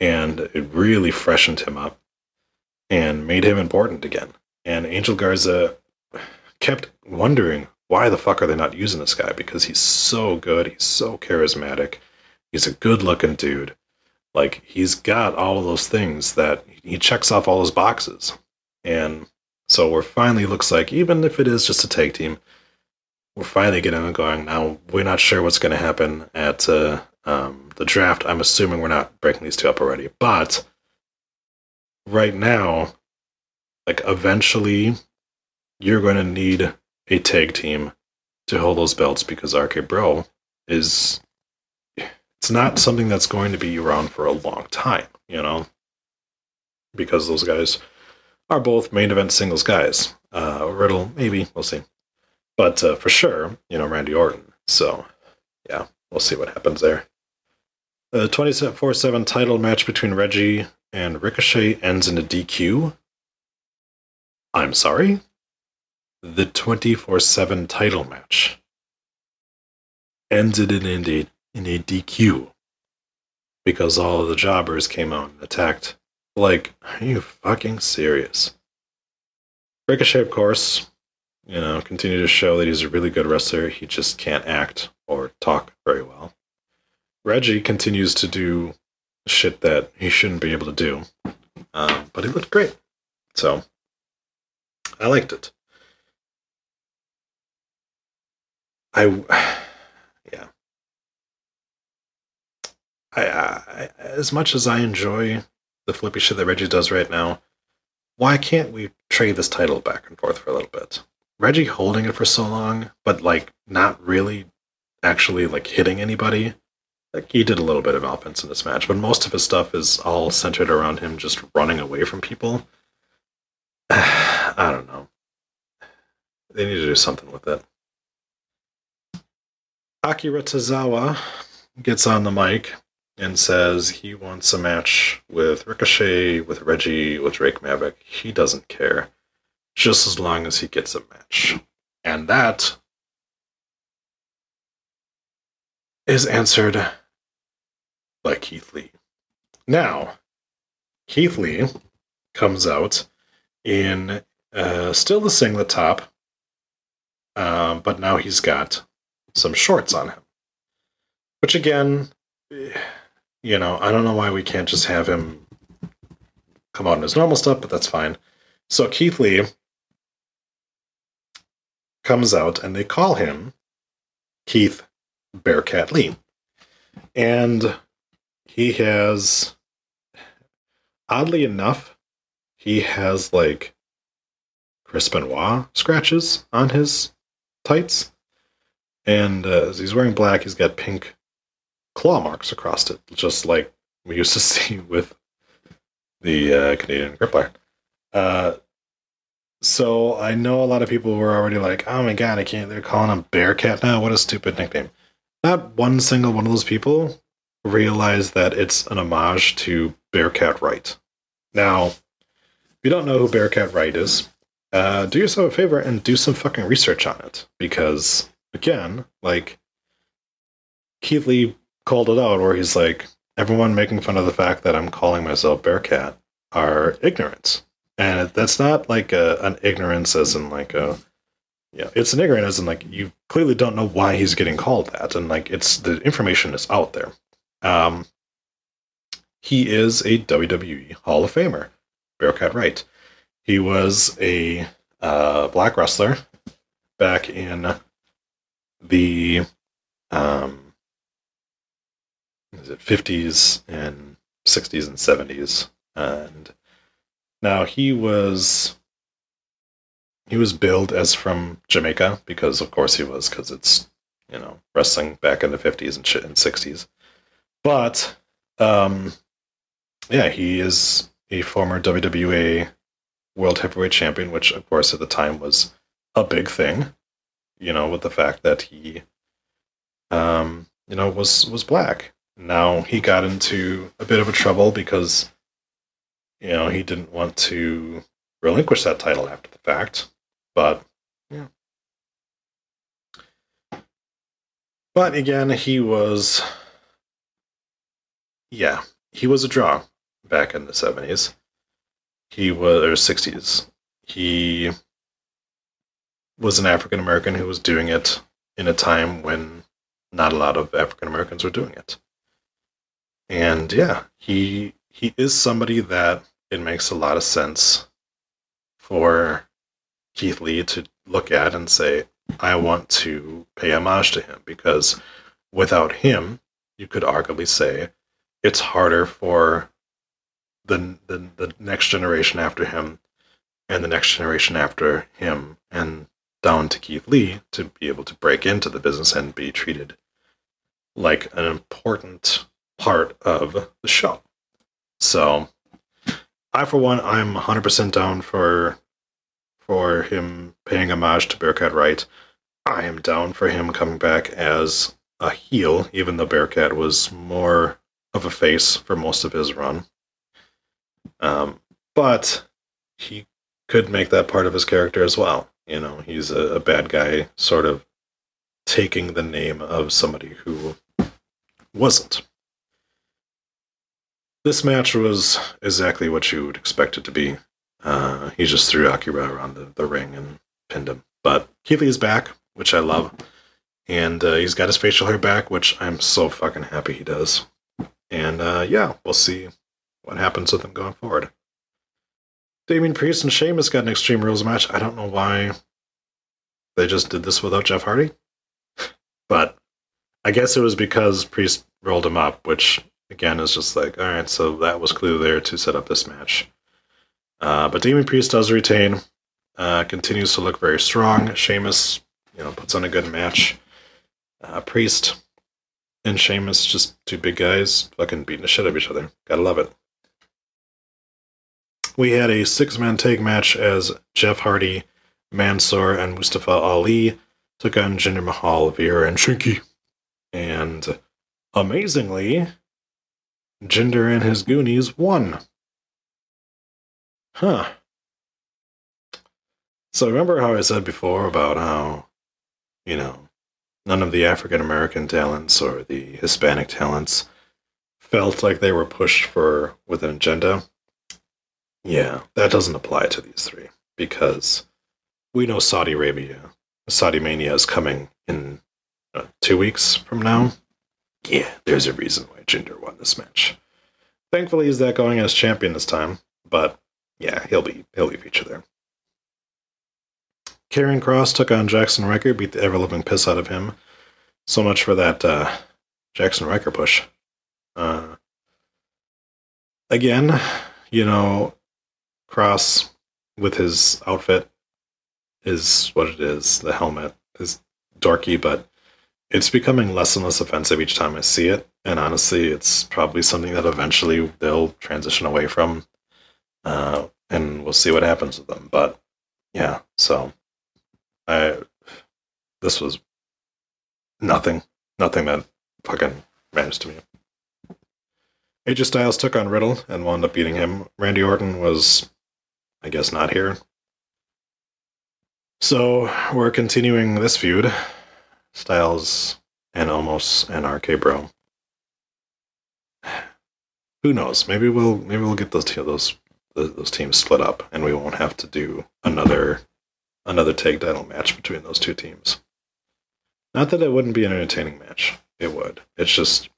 and it really freshened him up and made him important again. And Angel Garza kept wondering why the fuck are they not using this guy because he's so good, he's so charismatic, he's a good-looking dude. Like he's got all of those things that he checks off all his boxes. And so we're finally looks like even if it is just a tag team, we're finally getting going. Now we're not sure what's going to happen at uh, um, the draft. I'm assuming we're not breaking these two up already, but right now, like eventually, you're going to need a tag team to hold those belts because RK Bro is it's not something that's going to be around for a long time, you know, because those guys are both main event singles guys. Uh, Riddle, maybe we'll see, but uh, for sure, you know, Randy Orton. So, yeah, we'll see what happens there. The 24 7 title match between Reggie and Ricochet ends in a DQ. I'm sorry? The 24 7 title match ended in a, in a DQ because all of the jobbers came out and attacked. Like, are you fucking serious? Ricochet, of course, you know, continued to show that he's a really good wrestler. He just can't act or talk very well. Reggie continues to do shit that he shouldn't be able to do, um, but he looked great. So I liked it. I, yeah. I, I as much as I enjoy the flippy shit that Reggie does right now, why can't we trade this title back and forth for a little bit? Reggie holding it for so long, but like not really actually like hitting anybody. Like he did a little bit of offense in this match, but most of his stuff is all centered around him just running away from people. I don't know. They need to do something with it. Akira Tozawa gets on the mic and says he wants a match with Ricochet, with Reggie, with Drake Maverick. He doesn't care. Just as long as he gets a match. And that is answered by Keith Lee. Now, Keith Lee comes out in uh, still the singlet top, um, but now he's got some shorts on him. Which again, eh, you know, I don't know why we can't just have him come out in his normal stuff, but that's fine. So Keith Lee comes out and they call him Keith Bearcat Lee. And he has, oddly enough, he has like Chris Benoit scratches on his tights. And uh, he's wearing black, he's got pink claw marks across it, just like we used to see with the uh, Canadian Crippler. Uh, so I know a lot of people were already like, "Oh my god, I can't!" They're calling him Bearcat now. What a stupid nickname! Not one single one of those people realized that it's an homage to Bearcat Wright. Now, if you don't know who Bearcat Wright is, uh, do yourself a favor and do some fucking research on it because, again, like Keith Lee called it out, where he's like, everyone making fun of the fact that I'm calling myself Bearcat are ignorance. and that's not like a, an ignorance as in like a yeah, it's an ignorance as in like you clearly don't know why he's getting called that, and like it's the information is out there. Um, he is a WWE Hall of Famer, Bearcat Wright. He was a uh, black wrestler back in the um, is it 50s and 60s and 70s, and now he was he was billed as from Jamaica because of course he was because it's you know wrestling back in the 50s and shit and 60s but um yeah he is a former WWA world heavyweight champion which of course at the time was a big thing you know with the fact that he um you know was was black now he got into a bit of a trouble because you know he didn't want to relinquish that title after the fact but yeah. But again, he was yeah, he was a draw back in the seventies. He was or sixties. He was an African American who was doing it in a time when not a lot of African Americans were doing it. And yeah, he he is somebody that it makes a lot of sense for Keith Lee to look at and say, I want to pay homage to him because without him, you could arguably say it's harder for the, the the next generation after him and the next generation after him and down to Keith Lee to be able to break into the business and be treated like an important part of the show. So I for one I'm 100% down for for him paying homage to Bearcat Wright. I am down for him coming back as a heel, even though Bearcat was more of a face for most of his run. Um, but he could make that part of his character as well. You know, he's a, a bad guy, sort of taking the name of somebody who wasn't. This match was exactly what you would expect it to be. Uh, he just threw Akira around the, the ring and pinned him. But Keith Lee is back, which I love. And uh, he's got his facial hair back, which I'm so fucking happy he does. And uh, yeah, we'll see what happens with him going forward. Damien Priest and Sheamus got an Extreme Rules match. I don't know why they just did this without Jeff Hardy. but I guess it was because Priest rolled him up, which again is just like, all right, so that was clearly there to set up this match. Uh, but Damien Priest does retain, uh, continues to look very strong. Sheamus, you know, puts on a good match. Uh, Priest and Sheamus, just two big guys, fucking beating the shit out of each other. Gotta love it. We had a six man tag match as Jeff Hardy, Mansoor, and Mustafa Ali took on Jinder Mahal, Veer, and Shinky. And amazingly, Jinder and his Goonies won. Huh. So remember how I said before about how, you know, none of the African American talents or the Hispanic talents felt like they were pushed for with an agenda? Yeah, that doesn't apply to these three because we know Saudi Arabia, Saudi Mania is coming in uh, two weeks from now. Yeah, there's a reason why Jinder won this match. Thankfully, he's that going as champion this time, but yeah, he'll be he'll be featured there. Karrion Cross took on Jaxson Ryker, beat the ever living piss out of him. So much for that uh, Jaxson Ryker push. Uh, again, you know, Cross with his outfit is what it is. The helmet is dorky, but it's becoming less and less offensive each time I see it. And honestly, it's probably something that eventually they'll transition away from. Uh, and we'll see what happens with them. But yeah, so I this was nothing, nothing that fucking matters to me. AJ Styles took on Riddle and wound up beating him. Randy Orton was, I guess, not here. So we're continuing this feud. Styles and Omos and RK Bro. Who knows? Maybe we'll maybe we'll get those those those teams split up, and we won't have to do another another tag title match between those two teams. Not that it wouldn't be an entertaining match. It would. It's just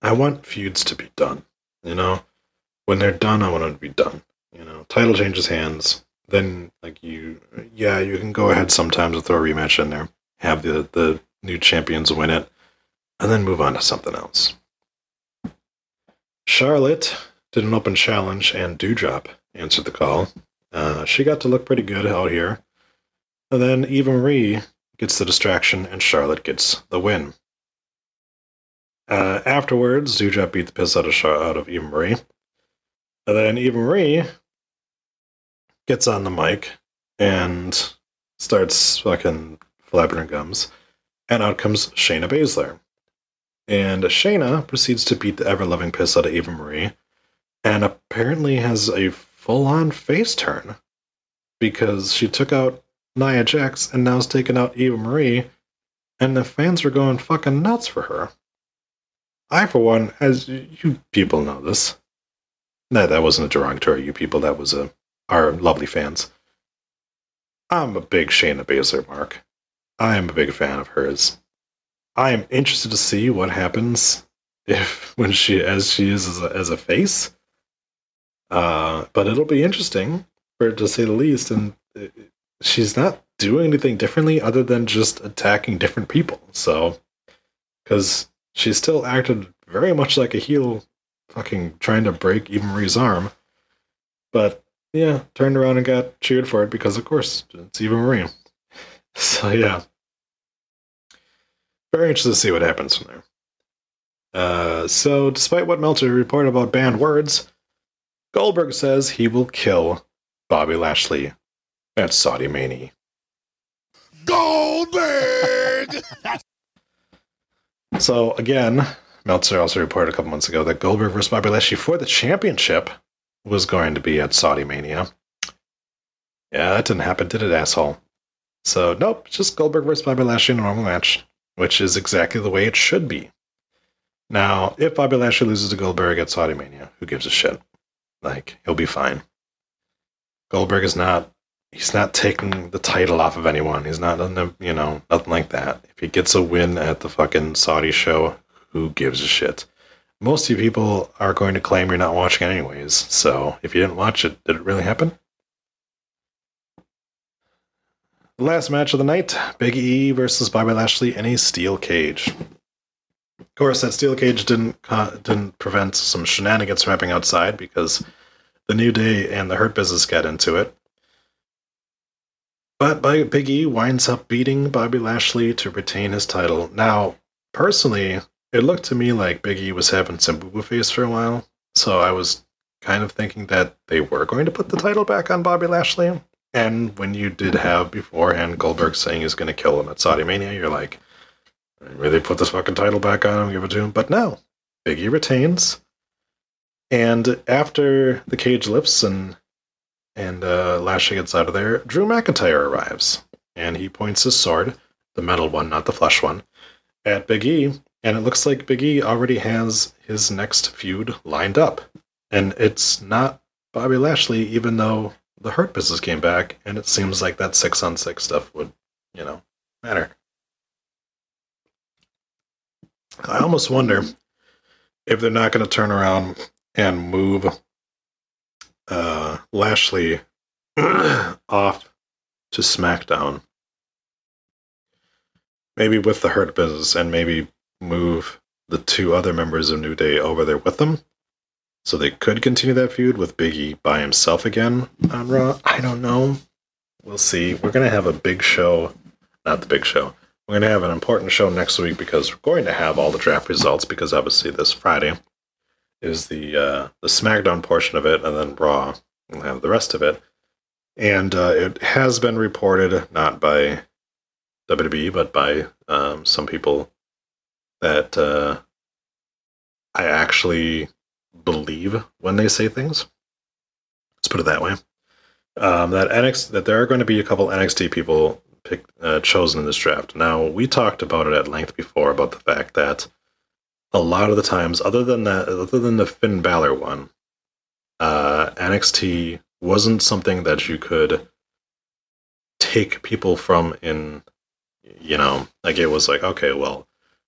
I want feuds to be done. You know, when they're done, I want them to be done. You know, title changes hands. Then, like you, yeah, you can go ahead sometimes and throw a rematch in there, have the the new champions win it, and then move on to something else. Charlotte did an open challenge, and Doudrop answered the call. Uh, she got to look pretty good out here. And then Eva Marie gets the distraction, and Charlotte gets the win. Uh, afterwards, Doudrop beat the piss out of Char- out of Eva Marie. And then Eva Marie gets on the mic and starts fucking flapping her gums. And out comes Shayna Baszler. And Shayna proceeds to beat the ever loving piss out of Eva Marie and apparently has a full on face turn because she took out Nia Jax and now is taking out Eva Marie, and the fans are going fucking nuts for her. I, for one, as you people know this, no, that wasn't a derogatory, you people, that was a our lovely fans. I'm a big Shayna Baszler mark. I am a big fan of hers. I am interested to see what happens if when she as she is as a, as a face. Uh, but it'll be interesting for to say the least. And uh, she's not doing anything differently other than just attacking different people. So, because she still acted very much like a heel, fucking trying to break Eva Marie's arm. But yeah, turned around and got cheered for it because, of course, it's Eva Marie. So yeah, very interested to see what happens from there. Uh, so, despite what Meltzer reported about banned words, Goldberg says he will kill Bobby Lashley at Saudi Mania. Goldberg! So again, Meltzer also reported a couple months ago that Goldberg versus Bobby Lashley for the championship was going to be at Saudi Mania. Yeah, that didn't happen, did it, asshole? So nope, just Goldberg versus Bobby Lashley in a normal match, which is exactly the way it should be. Now, if Bobby Lashley loses to Goldberg at Saudi Mania, who gives a shit? Like, he'll be fine. Goldberg is not he's not taking the title off of anyone. He's not, you know, nothing like that. If he gets a win at the fucking Saudi show, who gives a shit? Most of you people are going to claim you're not watching anyways. So if you didn't watch it, did it really happen? The last match of the night Big E versus Bobby Lashley in a steel cage. Of course, that steel cage didn't didn't prevent some shenanigans from happening outside because the New Day and the Hurt Business get into it. But Big E winds up beating Bobby Lashley to retain his title. Now, personally, it looked to me like Big E was having some boo boo face for a while, so I was kind of thinking that they were going to put the title back on Bobby Lashley. And when you did have beforehand Goldberg saying he's going to kill him at Saudi Mania, you're like, really put this fucking title back on him, give it to him. But no, Big E retains. And after the cage lifts and and uh, Lashley gets out of there, Drew McIntyre arrives and he points his sword, the metal one, not the flesh one, at Big E. And it looks like Big E already has his next feud lined up. And it's not Bobby Lashley, even though the Hurt Business came back, and it seems like that six on six stuff would, you know, matter. I almost wonder if they're not going to turn around and move uh, Lashley off to SmackDown. Maybe with the Hurt Business, and maybe move the two other members of New Day over there with them. So they could continue that feud with Biggie by himself again on Raw. I don't know. We'll see. We're going to have a big show. Not the big show. We're going to have an important show next week because we're going to have all the draft results because obviously this Friday is the uh, the SmackDown portion of it, and then Raw will have the rest of it. And uh, it has been reported not by WWE but by um, some people that uh, I actually believe when they say things. Let's put it that way. Um, that NXT that there are going to be a couple NXT people picked uh, chosen in this draft. Now we talked about it at length before about the fact that a lot of the times, other than that, other than the Finn Balor one, uh, NXT wasn't something that you could take people from in, you know, like it was like okay, well,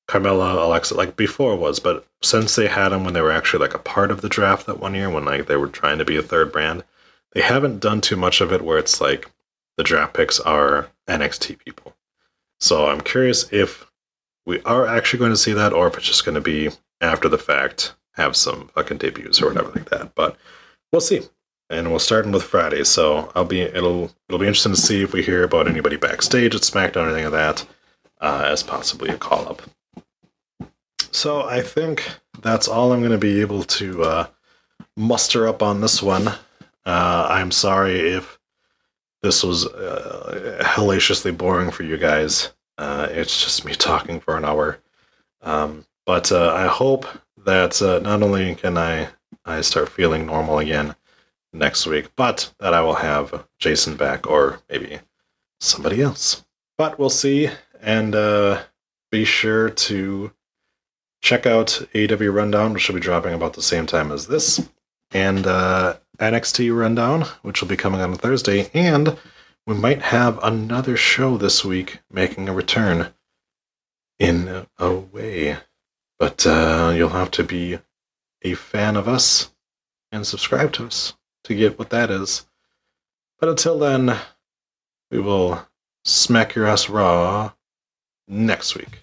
Carmella, Alexa, like before was, but since they had them when they were actually like a part of the draft that one year when like they were trying to be a third brand, they haven't done too much of it where it's like the draft picks are NXT people. So I'm curious if we are actually going to see that or if it's just going to be after the fact, have some fucking debuts or whatever like that. But we'll see. And we'll start with Friday, so I'll be it'll it'll be interesting to see if we hear about anybody backstage at SmackDown or anything of that, uh, as possibly a call up. So I think that's all I'm going to be able to uh, muster up on this one. Uh, I'm sorry if this was uh, hellaciously boring for you guys. Uh, it's just me talking for an hour. Um, but uh, I hope that uh, not only can I I start feeling normal again next week, but that I will have Jason back or maybe somebody else. But we'll see, and be sure to check out AEW Rundown, which will be dropping about the same time as this, and uh, NXT Rundown, which will be coming on Thursday, and we might have another show this week making a return in a way. But uh, you'll have to be a fan of us and subscribe to us to get what that is. But until then, we will smack your ass raw next week.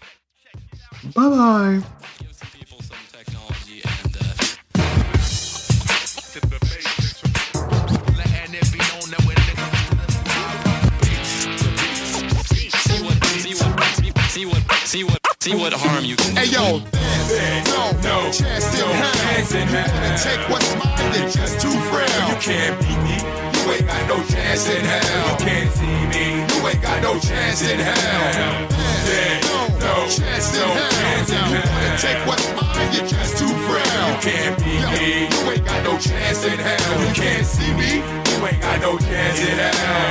Bye bye. See what see what harm you can do. Hey yo, no, no chance in hell. You take what's mine? You're just too frail. You can't beat me. You ain't got no chance in hell. You can't see me. You ain't got no chance in hell. Yeah, no, chance in no hell. chance in You wanna hell. take what's mine? You're just too frail. You can't beat me. You ain't got no chance in hell. You can't see me. You ain't got no chance in hell.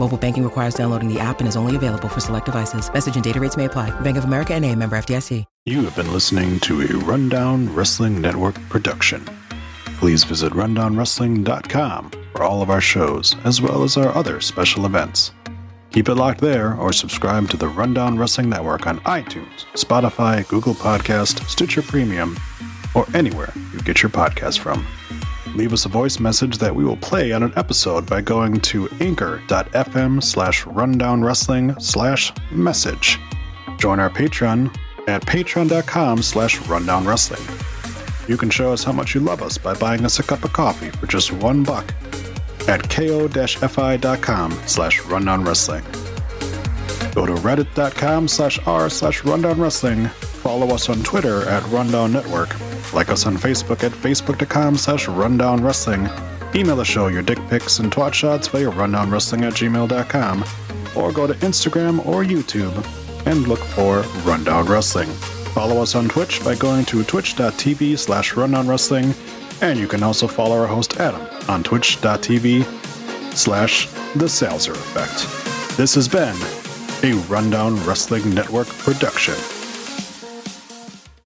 Mobile banking requires downloading the app and is only available for select devices. Message and data rates may apply. Bank of America and a member FDIC. You have been listening to a Rundown Wrestling Network production. Please visit rundownwrestling.com for all of our shows, as well as our other special events. Keep it locked there or subscribe to the Rundown Wrestling Network on iTunes, Spotify, Google Podcast, Stitcher Premium, or anywhere you get your podcast from. Leave us a voice message that we will play on an episode by going to anchor.fm slash rundownwrestling slash message. Join our Patreon at patreon.com slash rundownwrestling. You can show us how much you love us by buying us a cup of coffee for just one buck at ko-fi.com slash rundownwrestling. Go to reddit.com slash r slash rundownwrestling. Follow us on Twitter at Rundown Network. Like us on Facebook at facebook.com slash rundownwrestling. Email the show your dick pics and twat shots via rundownwrestling at gmail.com. Or go to Instagram or YouTube and look for Rundown Wrestling. Follow us on Twitch by going to twitch.tv slash rundownwrestling. And you can also follow our host Adam on twitch.tv slash the Salzer Effect. This has been a Rundown Wrestling Network production.